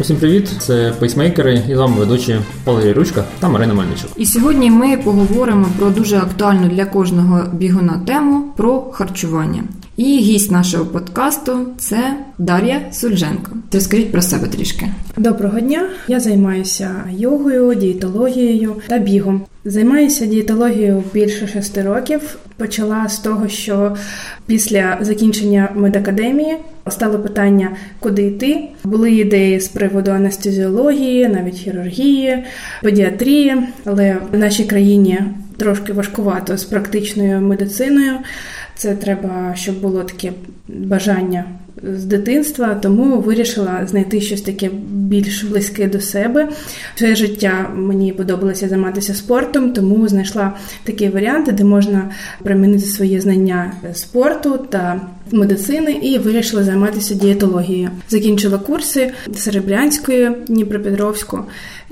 Усім привіт! Це пейсмейкери і з вами ведучі Валерій Ручка та Марина Мельничук. І сьогодні ми поговоримо про дуже актуальну для кожного бігуна тему про харчування. І гість нашого подкасту це Дар'я Сульженко. Розкажіть про себе трішки. Доброго дня! Я займаюся йогою, дієтологією та бігом. Займаюся дієтологією більше шести років. Почала з того, що після закінчення медакадемії стало питання, куди йти. Були ідеї з приводу анестезіології, навіть хірургії, педіатрії, але в нашій країні трошки важкувато з практичною медициною. Це треба, щоб було таке бажання з дитинства, тому вирішила знайти щось таке більш близьке до себе. Все життя мені подобалося займатися спортом, тому знайшла такі варіанти, де можна примінити свої знання спорту та медицини, і вирішила займатися дієтологією. Закінчила курси Серебрянської, Дніпропетровську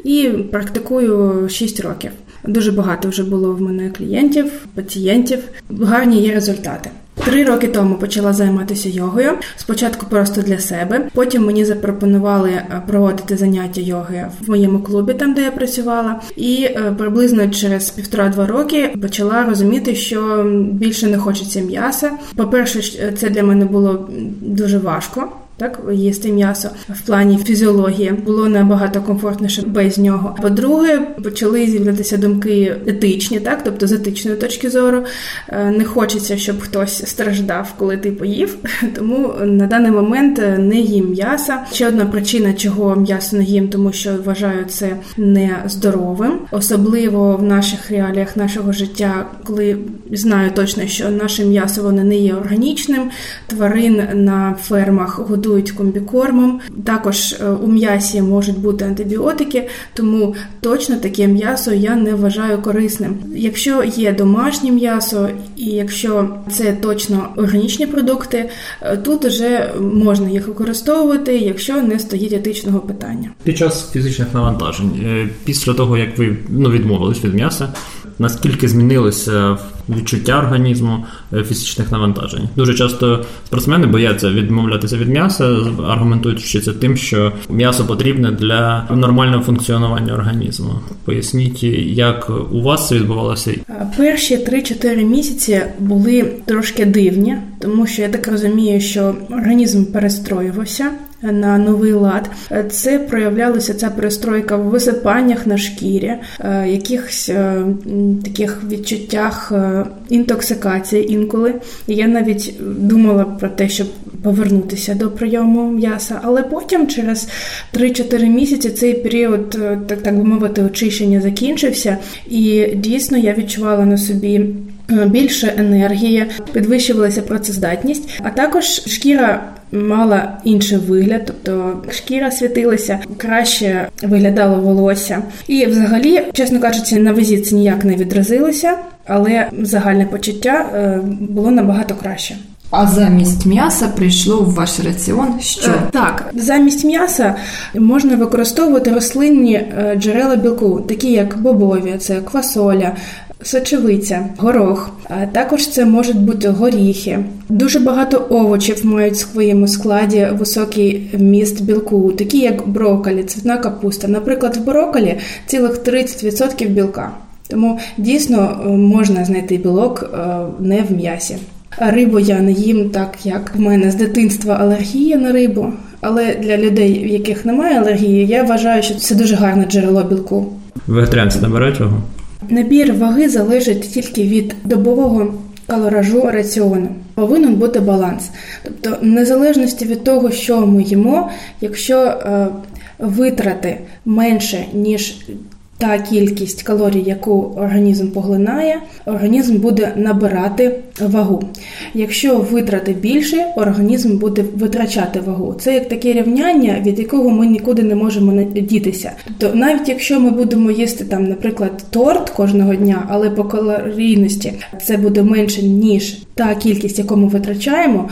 і практикую 6 років. Дуже багато вже було в мене клієнтів, пацієнтів. Гарні є результати. Три роки тому почала займатися йогою. Спочатку просто для себе. Потім мені запропонували е, проводити заняття йоги в моєму клубі, там де я працювала, і е, приблизно через півтора-два роки почала розуміти, що більше не хочеться м'яса. По перше, це для мене було дуже важко так їсти м'ясо в плані фізіології було набагато комфортніше без нього. По-друге, почали з'являтися думки етичні, так тобто з етичної точки зору е, не хочеться, щоб хтось страждав, коли ти поїв. Тому на даний момент не їм м'яса. Ще одна причина, чого м'ясо не їм, тому що вважаю це нездоровим, особливо в наших реаліях нашого життя, коли знаю точно, що наше м'ясо воно не є органічним. Тварин на фермах годують годують комбікормом. Також е, у м'ясі можуть бути антибіотики, тому точно таке м'ясо я не вважаю корисним. Якщо є домашнє м'ясо, і якщо це точно органічні продукти, е, тут вже можна їх використовувати, якщо не стоїть етичного питання. Під час фізичних навантажень, е, після того як ви ну відмовились від м'яса, наскільки змінилося відчуття організму фізичних навантажень? Дуже часто спортсмени бояться відмовлятися від м'яса аргументуючи це тим, що м'ясо потрібне для нормального функціонування організму. Поясніть, як у вас це відбувалося? Перші 3-4 місяці були трошки дивні, тому що я так розумію, що організм перестроювався на новий лад. Це проявлялося ця перестройка в висипаннях на шкірі, е, якихось е, таких відчуттях е, інтоксикації інколи. Я навіть думала про те, щоб повернутися до прийому м'яса, але потім, через 3-4 місяці, цей період, так так би мовити, очищення закінчився, і дійсно я відчувала на собі. Більше енергії, підвищувалася працездатність, а також шкіра мала інший вигляд, тобто шкіра світилася, краще виглядало волосся. І, взагалі, чесно кажучи, на вазі це ніяк не відразилося, але загальне почуття е, було набагато краще. А замість м'яса прийшло в ваш раціон. Що е, так, замість м'яса можна використовувати рослинні е, джерела білку, такі як бобові, це квасоля, сочевиця, горох. А також це можуть бути горіхи. Дуже багато овочів мають в своєму складі високий вміст білку, такі як брокколі, цвітна капуста. Наприклад, в брокколі цілих 30% білка. Тому дійсно е, можна знайти білок е, не в м'ясі. Рибу я не їм так, як в мене з дитинства алергія на рибу. Але для людей, в яких немає алергії, я вважаю, що це дуже гарне джерело білку. Вегетаріанці беруть його? Набір ваги залежить тільки від добового калоражу раціону. Повинен бути баланс. Тобто, в незалежності від того, що ми їмо, якщо е, витрати менше, ніж та кількість калорій, яку організм поглинає, організм буде набирати вагу. Якщо витрати більше, організм буде витрачати вагу. Це як таке рівняння, від якого ми нікуди не можемо дітися. Тобто, навіть якщо ми будемо їсти там, наприклад, торт кожного дня, але по калорійності це буде менше ніж та кількість, яку ми витрачаємо,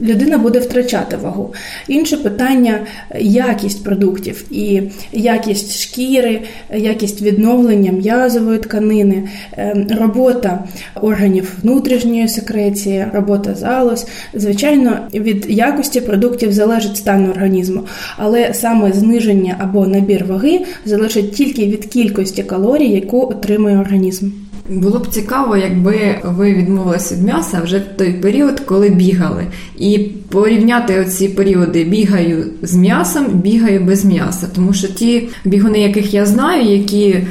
людина буде втрачати вагу. Інше питання якість продуктів і якість шкіри, якість відновлення м'язової тканини, ем, робота органів внутрішньої секреції, робота залоз. Звичайно, від якості продуктів залежить стан організму, але саме зниження або набір ваги залежить тільки від кількості калорій, яку отримує організм. Було б цікаво, якби ви відмовилися від м'яса вже в той період, коли бігали, і порівняти оці періоди бігаю з м'ясом, бігаю без м'яса. Тому що ті бігуни, яких я знаю, які е,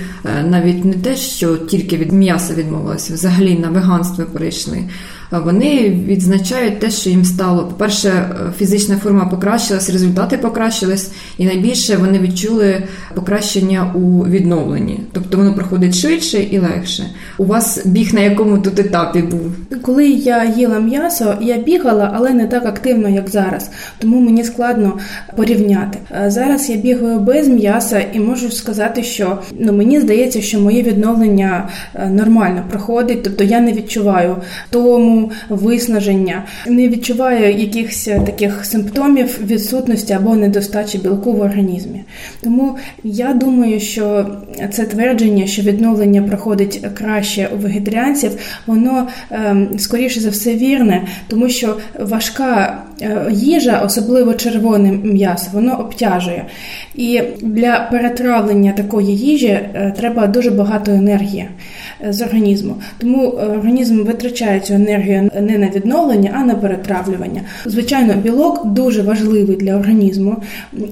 навіть не те, що тільки від м'яса відмовилися, взагалі на веганство перейшли вони відзначають те, що їм стало. По-перше, фізична форма покращилась, результати покращились, і найбільше вони відчули покращення у відновленні. Тобто воно проходить швидше і легше. У вас біг на якому тут етапі був? Коли я їла м'ясо, я бігала, але не так активно, як зараз. Тому мені складно порівняти. Зараз я бігаю без м'яса і можу сказати, що ну мені здається, що моє відновлення е, нормально проходить, тобто я не відчуваю тому виснаження, не відчуваю якихось таких симптомів відсутності або недостачі білку в організмі. Тому я думаю, що це твердження, що відновлення проходить краще у вегетаріанців, воно ем, скоріше за все вірне, тому що важка е, їжа, особливо червоне м'ясо, воно обтяжує. І для перетравлення такої їжі е, треба дуже багато енергії з організму. Тому організм витрачає цю енергію не на відновлення, а на перетравлювання. Звичайно, білок дуже важливий для організму,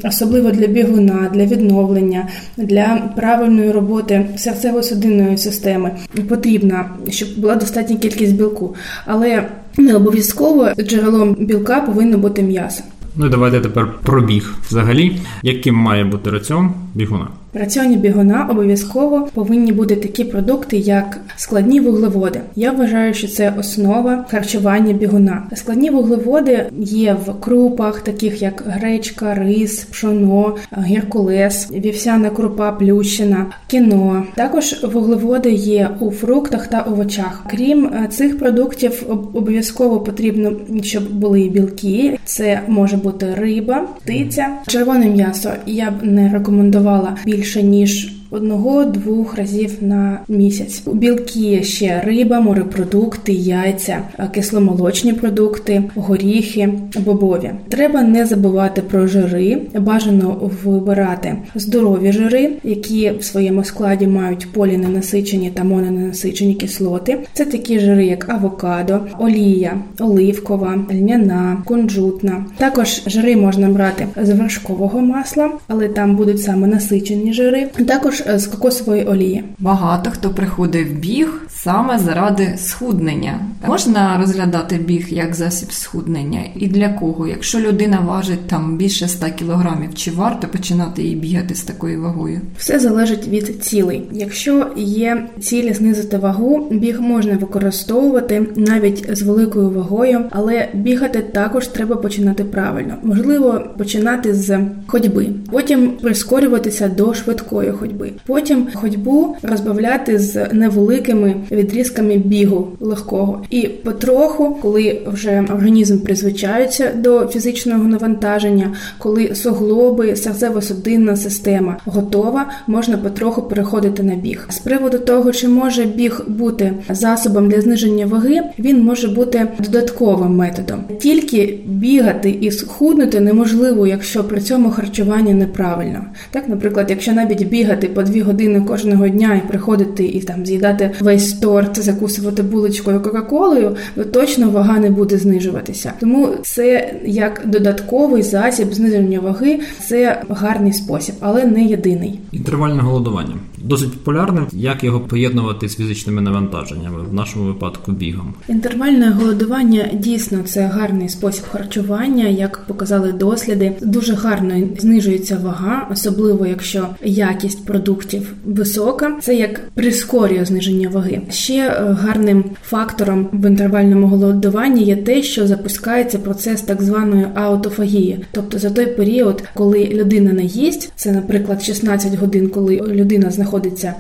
особливо для бігуна, для відновлення, для правильної роботи серцево-судинної системи. Потрібна, щоб була достатня кількість білку, але не обов'язково джерелом білка повинно бути м'ясо. Ну давайте тепер про біг. Взагалі, яким має бути раціон бігуна. В раціоні бігуна обов'язково повинні бути такі продукти, як складні вуглеводи. Я вважаю, що це основа харчування бігуна. Складні вуглеводи є в крупах, таких як гречка, рис, пшоно, геркулес, вівсяна крупа, плющина, кіно. Також вуглеводи є у фруктах та овочах. Крім е, цих продуктів, обов'язково потрібно, щоб були білки. Це може бути риба, птиця, червоне м'ясо. Я б не рекомендувала більше більше ніж одного-двох разів на місяць. Білки ще риба, морепродукти, яйця, кисломолочні продукти, горіхи, бобові. Треба не забувати про жири. Бажано вибирати здорові жири, які в своєму складі мають поліненасичені та мононенасичені кислоти. Це такі жири, як авокадо, олія, оливкова, льняна, кунжутна. Також жири можна брати з вершкового масла, але там будуть саме насичені жири. Також Е, з кокосової олії. Багато хто приходить в біг саме заради схуднення. Можна розглядати біг як засіб схуднення і для кого? Якщо людина важить там більше 100 кілограмів, чи варто починати її бігати з такою вагою? Все залежить від цілей. Якщо є цілі знизити вагу, біг можна використовувати навіть з великою вагою, але бігати також треба починати правильно. Можливо, починати з ходьби, потім прискорюватися до швидкої ходьби. Потім ходьбу розбавляти з невеликими відрізками бігу легкого. І потроху, коли вже організм призвичається до фізичного навантаження, коли суглоби, серцево-судинна система готова, можна потроху переходити на біг. З приводу того, чи може біг бути засобом для зниження ваги, він може бути додатковим методом. Тільки бігати і схуднути неможливо, якщо при цьому харчування неправильно. Так, наприклад, якщо навіть бігати по дві години кожного дня і приходити і там з'їдати весь торт, закусувати булочкою Кока-Колою, то точно вага не буде знижуватися. Тому це як додатковий засіб зниження ваги, це гарний спосіб, але не єдиний. Інтервальне голодування досить популярне. Як його поєднувати з фізичними навантаженнями в нашому випадку бігом? Інтервальне голодування дійсно це гарний спосіб харчування, як показали досліди. Дуже гарно знижується вага, особливо якщо якість продуктів висока. Це як прискорює зниження ваги. Ще е, гарним фактором в інтервальному голодуванні є те, що запускається процес так званої аутофагії, тобто за той період, коли людина не їсть, це, наприклад, 16 годин, коли людина знаходиться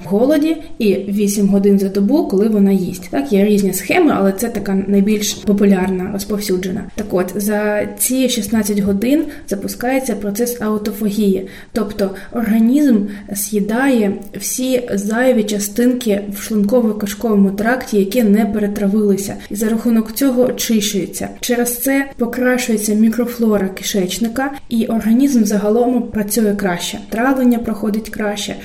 в голоді, і 8 годин за добу, коли вона їсть. Так є різні схеми, але це така найбільш популярна, розповсюджена. Так от за ці 16 годин запускається процес аутофагії, тобто організм з'їдає всі зайві частинки в шлунково кишковому тракті, які не перетравилися, і за рахунок цього очищується. Через це покращується мікрофлора кишечника, і організм загалом працює краще. Травлення проходить краще.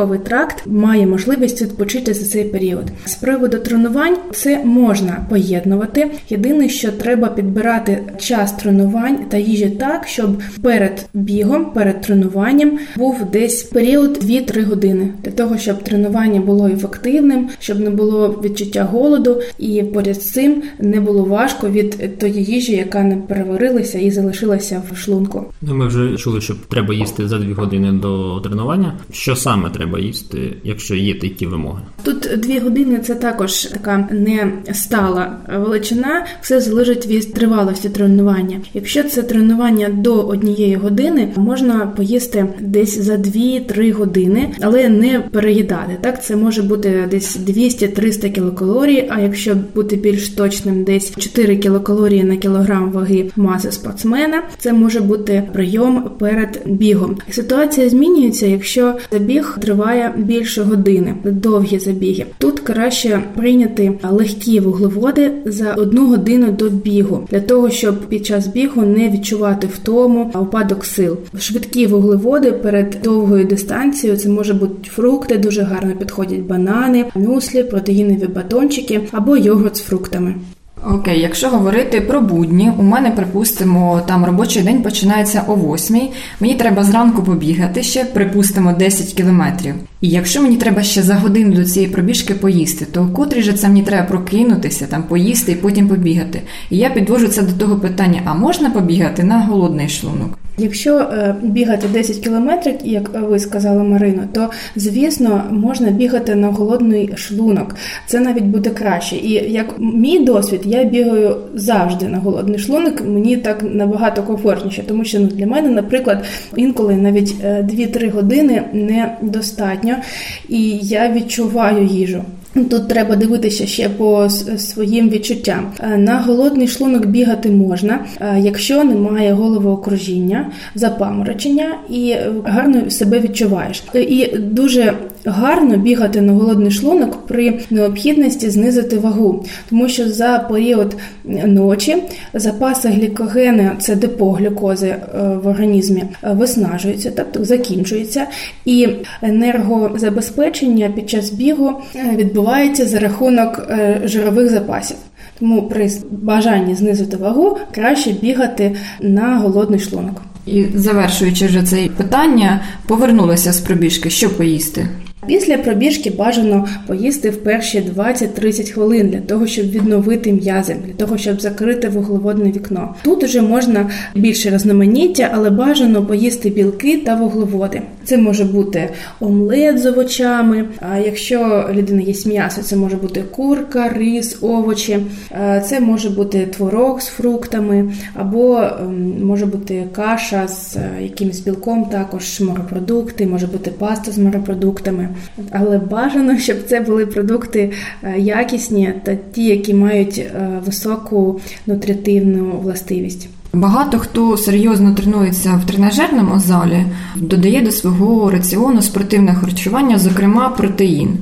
Кишково-шлунковий тракт має можливість відпочити за цей період. З приводу тренувань це можна поєднувати. Єдине, що треба підбирати час тренувань та їжі так, щоб перед бігом, перед тренуванням був десь період 2-3 години для того, щоб тренування було ефективним, щоб не було відчуття голоду, і поряд з цим не було важко від тої їжі, яка не переварилася і залишилася в шлунку. Ну, ми вже чули, що треба їсти за 2 години до тренування. Що саме треба їсти, якщо є такі вимоги? Тут дві години це також така не стала величина, все залежить від тривалості тренування. Якщо це тренування до однієї години, можна поїсти десь за 2-3 години, але не переїдати. Так, це може бути десь 200-300 кілокалорій. А якщо бути більш точним, десь 4 кілокалорії на кілограм ваги маси спортсмена, це може бути прийом перед бігом. Ситуація змінюється, якщо забіг триває більше години, довгі забіги. Тут краще прийняти легкі вуглеводи за одну годину до бігу, для того, щоб під час бігу не відчувати втому, упадок сил. Швидкі вуглеводи перед довгою дистанцією це може бути фрукти, дуже гарно підходять банани, мюслі, протеїнові батончики або йогурт з фруктами. Окей, якщо говорити про будні, у мене, припустимо, там робочий день починається о 8, Мені треба зранку побігати ще, припустимо, 10 кілометрів. І якщо мені треба ще за годину до цієї пробіжки поїсти, то котрий же це мені треба прокинутися, там поїсти і потім побігати. І я підвожу це до того питання: а можна побігати на голодний шлунок? Якщо е, бігати 10 кілометрів, як ви сказали Марино, то звісно можна бігати на голодний шлунок. Це навіть буде краще. І як мій досвід, я бігаю завжди на голодний шлунок. Мені так набагато комфортніше, тому що ну для мене, наприклад, інколи навіть 2-3 е, години недостатньо, і я відчуваю їжу. Тут треба дивитися ще по своїм відчуттям. Е, на голодний шлунок бігати можна, е, якщо немає головоокружіння, запаморочення і гарно себе відчуваєш. І дуже гарно бігати на голодний шлунок при необхідності знизити вагу, тому що за період ночі запаси глікогени, це депо глюкози е, в організмі, виснажуються, тобто закінчується, і енергозабезпечення під час бігу відбувається відбувається за рахунок е, жирових запасів. Тому при бажанні знизити вагу краще бігати на голодний шлунок. І завершуючи вже це питання, повернулися з пробіжки, що поїсти. Після пробіжки бажано поїсти в перші 20-30 хвилин для того, щоб відновити м'язи, для того, щоб закрити вуглеводне вікно. Тут уже можна більше різноманіття, але бажано поїсти білки та вуглеводи. Це може бути омлет з овочами. А якщо людина їсть м'ясо, це може бути курка, рис, овочі, це може бути творог з фруктами, або ем, може бути каша з е, якимось білком, також морепродукти, може бути паста з морепродуктами. Але бажано, щоб це були продукти е, якісні та ті, які мають е, високу нутритивну властивість. Багато хто серйозно тренується в тренажерному залі, додає до свого раціону спортивне харчування, зокрема протеїн.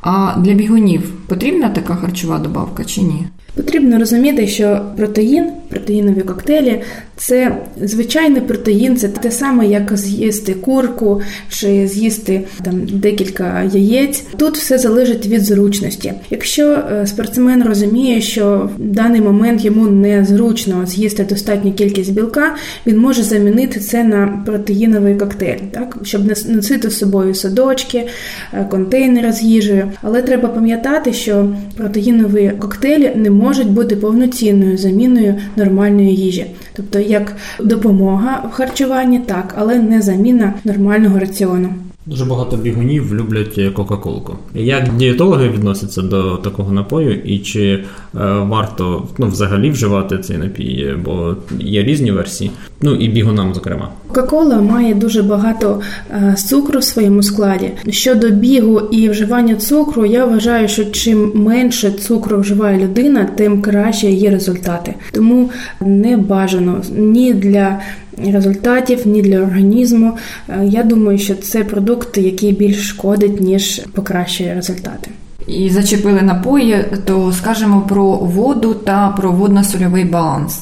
А для бігунів потрібна така харчова добавка чи ні? Потрібно розуміти, що протеїн, протеїнові коктейлі це звичайний протеїн, це те саме, як з'їсти курку чи з'їсти там декілька яєць. Тут все залежить від зручності. Якщо е, спортсмен розуміє, що в даний момент йому незручно з'їсти достатню кількість білка, він може замінити це на протеїновий коктейль, так щоб носити з собою садочки, е, контейнери з їжею. Але треба пам'ятати, що протеїнові коктейлі не можуть бути повноцінною заміною нормальної їжі, тобто як допомога в харчуванні, так, але не заміна нормального раціону. Дуже багато бігунів люблять Кока-Колку. Як дієтологи відносяться до такого напою, і чи е, варто ну, взагалі вживати цей напій, бо є різні версії, ну і бігунам, зокрема. Кока-кола має дуже багато е, цукру в своєму складі. Щодо бігу і вживання цукру, я вважаю, що чим менше цукру вживає людина, тим краще її результати. Тому не бажано ні для результатів, ні для організму. Е, я думаю, що це продукт, який більш шкодить ніж покращує результати. і зачепили напої, то скажемо про воду та про водно-сольовий баланс.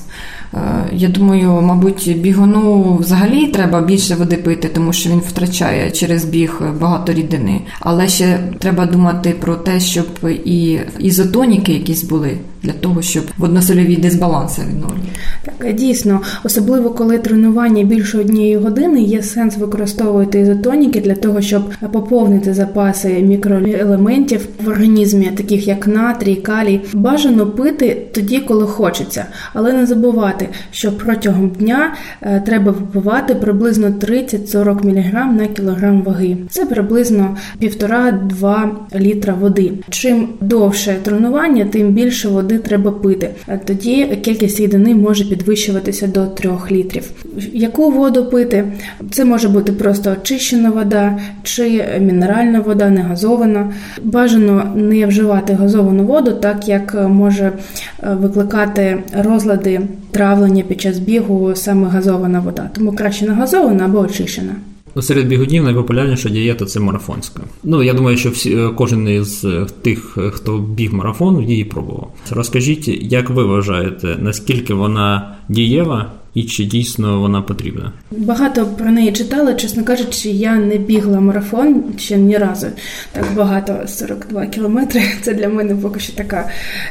Я думаю, мабуть, бігуну взагалі треба більше води пити, тому що він втрачає через біг багато рідини. Але ще треба думати про те, щоб і ізотоніки якісь були для того, щоб водносольові дисбаланси відновлювати. Так, дійсно, особливо коли тренування більше однієї години, є сенс використовувати ізотоніки для того, щоб поповнити запаси мікроелементів в організмі, таких як натрій, калій. Бажано пити тоді, коли хочеться, але не забувати, що протягом дня е, треба випивати приблизно 30-40 мг на кілограм ваги. Це приблизно 1,5-2 літра води. Чим довше тренування, тим більше води води треба пити. Тоді кількість рідини може підвищуватися до 3 літрів. Яку воду пити? Це може бути просто очищена вода чи мінеральна вода, не газована. Бажано не вживати газовану воду, так як може е, викликати розлади травлення під час бігу саме газована вода. Тому краще не газована або очищена. Ну, серед бігунів найпопулярніша дієта це марафонська. Ну я думаю, що всі е, кожен із е, тих, е, хто біг марафон, її пробував. Розкажіть, як ви вважаєте, наскільки вона дієва і чи дійсно вона потрібна? Багато про неї читали, чесно кажучи, я не бігла марафон ще ні разу. Так багато 42 кілометри. Це для мене поки що така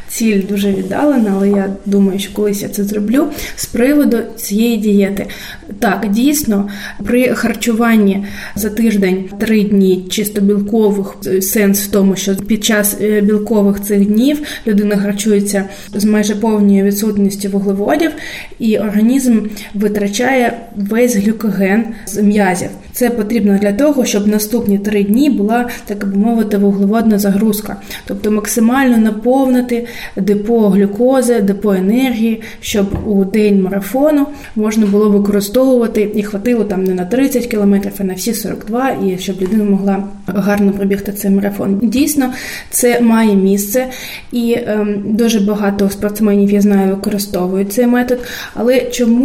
ціль дуже віддалена, але я думаю, що колись я це зроблю. З приводу цієї дієти. Так, дійсно, при харчуванні за тиждень три дні чисто білкових сенс в тому, що під час е, білкових цих днів людина харчується з майже повною відсутністю вуглеводів, і організм витрачає весь глюкоген з м'язів. Це потрібно для того, щоб наступні три дні була, так би мовити, вуглеводна загрузка, тобто максимально наповнити депо глюкози, депо енергії, щоб у день марафону можна було використовувати і хватило там не на 30 кілометрів, а на всі 42, і щоб людина могла гарно пробігти цей марафон. Дійсно, це має місце, і ем, дуже багато спортсменів я знаю використовують цей метод. Але чому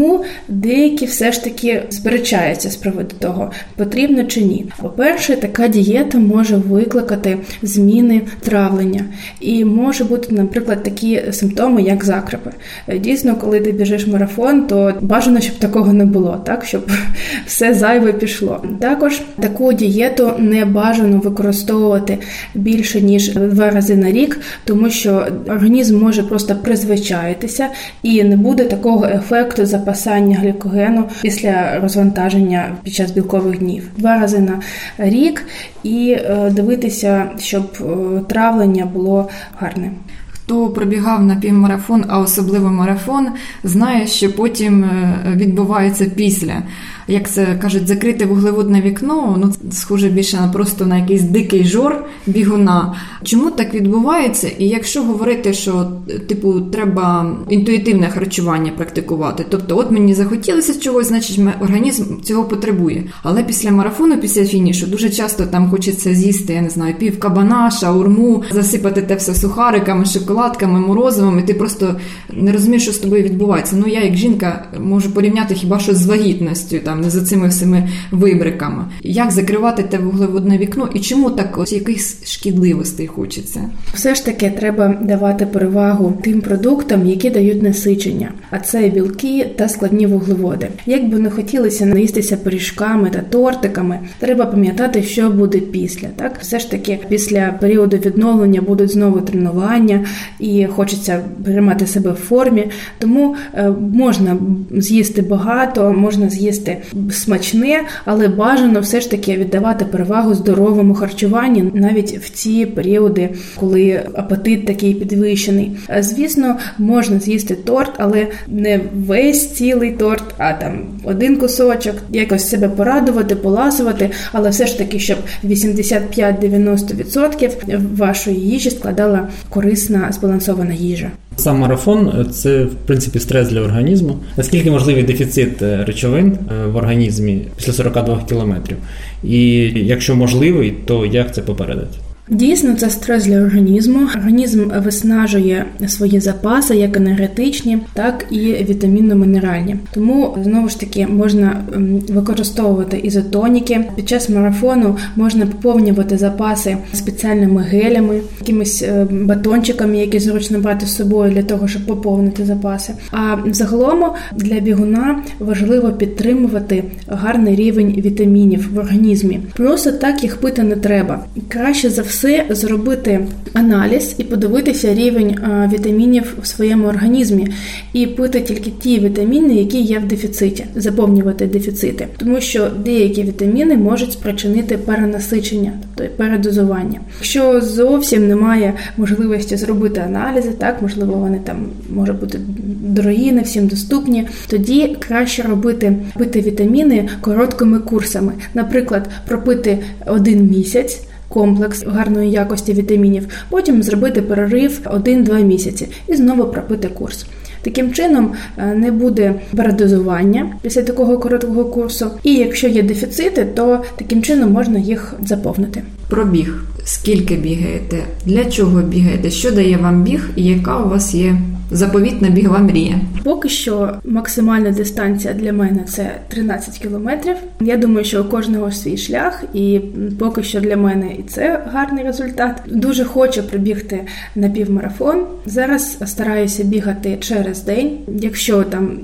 деякі все ж таки сперечаються з приводу того, потрібно чи ні? По-перше, така дієта може викликати зміни травлення, і може бути, наприклад, такі симптоми, як закрепи. Дійсно, коли ти біжиш марафон, то бажано, щоб такого не було, так щоб все зайве пішло. Також таку дієту не бажано використовувати більше ніж два рази на рік, тому що організм може просто призвичаїтися і не буде такого ефекту запасання глікогену після розвантаження під час білкових днів. Два рази на рік і е, дивитися, щоб е, травлення було гарне. Хто пробігав на півмарафон, а особливо марафон, знає, що потім е, відбувається після як це кажуть, закрите вуглеводне вікно, ну схоже більше на просто на якийсь дикий жор бігуна. Чому так відбувається? І якщо говорити, що типу треба інтуїтивне харчування практикувати, тобто, от мені захотілося чогось, значить, організм цього потребує. Але після марафону, після фінішу, дуже часто там хочеться з'їсти, я не знаю, пів кабана, шаурму, засипати те все сухариками, шоколадками, морозивом, і ти просто не розумієш, що з тобою відбувається. Ну я, як жінка, можу порівняти хіба що з вагітністю. Там там за цими всіми вибриками. Як закривати те вуглеводне вікно і чому так ось якихось шкідливостей хочеться? Все ж таки треба давати перевагу тим продуктам, які дають насичення, а це білки та складні вуглеводи. Як би не хотілося наїстися пиріжками та тортиками, треба пам'ятати, що буде після. Так, все ж таки, після періоду відновлення будуть знову тренування і хочеться тримати себе в формі, тому е, можна з'їсти багато, можна з'їсти смачне, але бажано все ж таки віддавати перевагу здоровому харчуванню навіть в ці періоди, коли апетит такий підвищений. Звісно, можна з'їсти торт, але не весь цілий торт, а там один кусочок, якось себе порадувати, поласувати, але все ж таки, щоб 85-90% вашої їжі складала корисна збалансована їжа. Сам марафон це в принципі стрес для організму. Наскільки можливий дефіцит е, речовин е, в організмі після 42 кілометрів? І якщо можливий, то як це попередити? Дійсно, це стрес для організму. Організм виснажує свої запаси, як енергетичні, так і вітамінно-мінеральні. Тому знову ж таки можна ем, використовувати ізотоніки. Під час марафону можна поповнювати запаси спеціальними гелями, якимись е, батончиками, які зручно брати з собою для того, щоб поповнити запаси. А загалом для бігуна важливо підтримувати гарний рівень вітамінів в організмі. Просто так їх пити не треба. Краще за все зробити аналіз і подивитися рівень вітамінів в своєму організмі, і пити тільки ті вітаміни, які є в дефіциті, заповнювати дефіцити, тому що деякі вітаміни можуть спричинити перенасичення, тобто передозування. Якщо зовсім немає можливості зробити аналізи, так можливо, вони там можуть бути дорогі, не всім доступні. Тоді краще робити пити вітаміни короткими курсами, наприклад, пропити один місяць комплекс гарної якості вітамінів, потім зробити перерив 1-2 місяці і знову пропити курс. Таким чином е, не буде передозування після такого короткого курсу, і якщо є дефіцити, то таким чином можна їх заповнити. Пробіг. Скільки бігаєте? Для чого бігаєте? Що дає вам біг, і яка у вас є заповітна бігова мрія? Поки що максимальна дистанція для мене це 13 кілометрів. Я думаю, що у кожного свій шлях, і поки що для мене і це гарний результат. Дуже хочу прибігти на півмарафон. Зараз стараюся бігати через день. Якщо там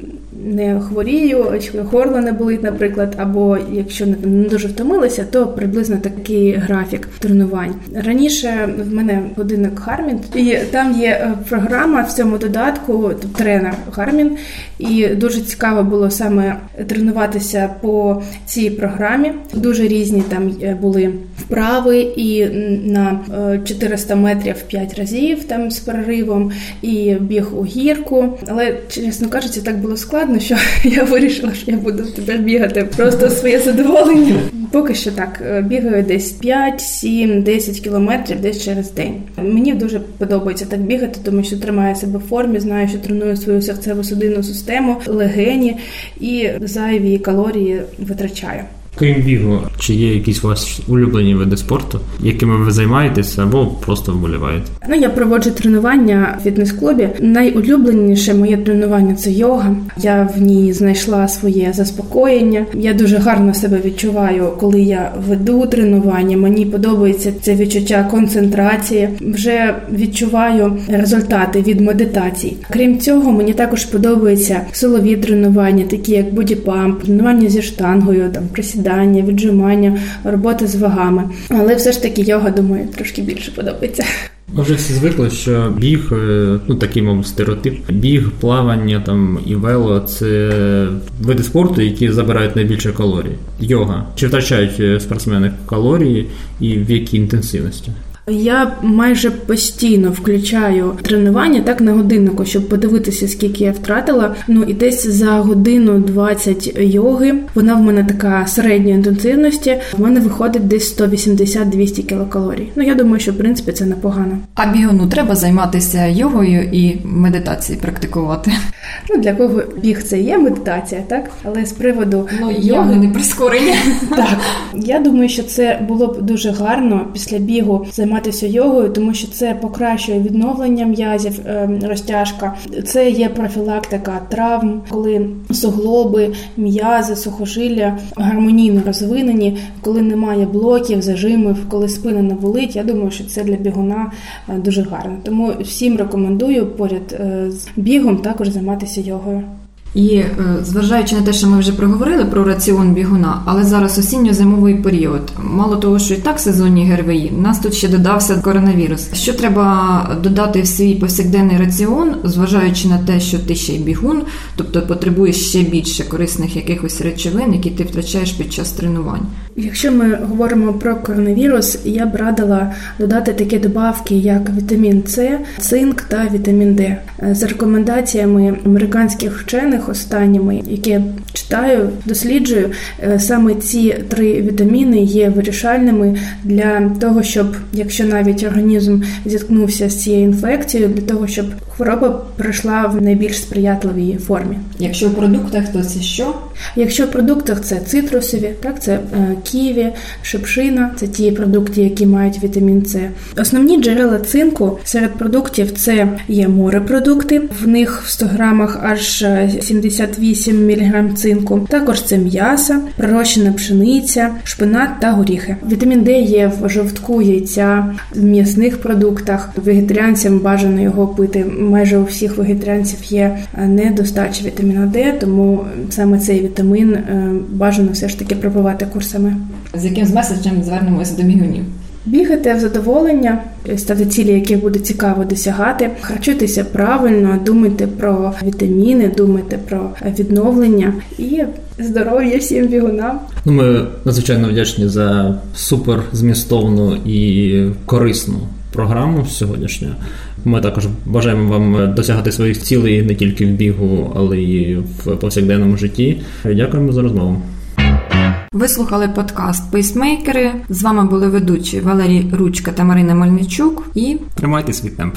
не хворію, горло не болить, наприклад, або якщо не дуже втомилися, то приблизно такий графік тренувань. Раніше в мене годинник Гармін, і там є е, програма в цьому додатку, тренер Гармін, і дуже цікаво було саме тренуватися по цій програмі. Дуже різні там е, були вправи, і на 400 е, метрів 5 разів там з переривом, і біг у гірку. Але чесно кажучи, так було складно складно, що я вирішила, що я буду тебе бігати просто своє задоволення. Поки що так е, бігаю десь 5, 7, 10 кілометрів десь через день. Мені дуже подобається так бігати, тому що тримаю себе в формі, знаю, що треную свою серцево-судинну систему, легені і зайві калорії витрачаю. Крім бігу, чи є якісь у вас улюблені види спорту, якими ви займаєтеся або просто вболіваєте? Ну я проводжу тренування в фітнес-клубі. Найулюбленіше моє тренування це йога. Я в ній знайшла своє заспокоєння. Я дуже гарно себе відчуваю, коли я веду тренування. Мені подобається це відчуття концентрації. Вже відчуваю результати від медитацій. Крім цього, мені також подобаються силові тренування, такі як бодіпамп, тренування зі штангою, там присідання присідання, віджимання, робота з вагами. Але все ж таки йога, думаю, трошки більше подобається. Ми вже всі звикли, що біг, е, ну такий мов стереотип, біг, плавання там і вело це види спорту, які забирають найбільше калорій. Йога. Чи втрачають е, спортсмени калорії і в якій інтенсивності? Я майже постійно включаю тренування так на годиннику, щоб подивитися, скільки я втратила. Ну і десь за годину 20 йоги. Вона в мене така середньої інтенсивності. В мене виходить десь 180-200 кілокалорій. Ну я думаю, що в принципі це непогано. А бігуну треба займатися йогою і медитацією практикувати. Ну для кого біг це є медитація, так але з приводу ну, йоги не прискорення. Так я думаю, що це було б дуже гарно після бігу займатися займатися йогою, тому що це покращує відновлення м'язів, ем, розтяжка, це є профілактика травм, коли суглоби, м'язи, сухожилля гармонійно розвинені, коли немає блоків, зажимів, коли спина не болить. Я думаю, що це для бігуна е, дуже гарно. Тому всім рекомендую поряд е, з бігом також займатися йогою. І е, зважаючи на те, що ми вже проговорили про раціон бігуна, але зараз осінньо-зимовий період. Мало того, що і так сезонні ГРВІ, нас тут ще додався коронавірус. Що треба додати в свій повсякденний раціон, зважаючи на те, що ти ще й бігун, тобто потребуєш ще більше корисних якихось речовин, які ти втрачаєш під час тренувань. Якщо ми говоримо про коронавірус, я б радила додати такі добавки, як вітамін С, цинк та вітамін Д. За рекомендаціями американських вчених даних останніми, які я читаю, досліджую, е, саме ці три вітаміни є вирішальними для того, щоб якщо навіть організм зіткнувся з цією інфекцією, для того, щоб хвороба пройшла в найбільш сприятливій формі. Якщо в продуктах, то це що? Якщо в продуктах це цитрусові, так це е, ківі, шипшина, це ті продукти, які мають вітамін С. Основні джерела цинку серед продуктів це є морепродукти, в них в 100 грамах аж 78 мг цинку. Також це м'ясо, пророщена пшениця, шпинат та горіхи. Вітамін Д є в жовтку яйця, в м'ясних продуктах. Вегетаріанцям бажано його пити. Майже у всіх вегетаріанців є е, недостача вітаміна Д, тому саме цей вітамін е, бажано все ж таки пропивати курсами. З яким з меседжем звернемося до бігунів? Бігати в задоволення, стати цілі, яких буде цікаво досягати, харчуйтеся правильно, думайте про вітаміни, думайте про відновлення і здоров'я всім бігунам. Ну, ми надзвичайно вдячні за супер змістовну і корисну програму сьогоднішню. Ми також бажаємо вам досягати своїх цілей не тільки в бігу, але й в повсякденному житті. Дякуємо за розмову. Ви слухали подкаст Пейсмейкери. З вами були ведучі Валерій Ручка та Марина Мельничук. І тримайте свій темп.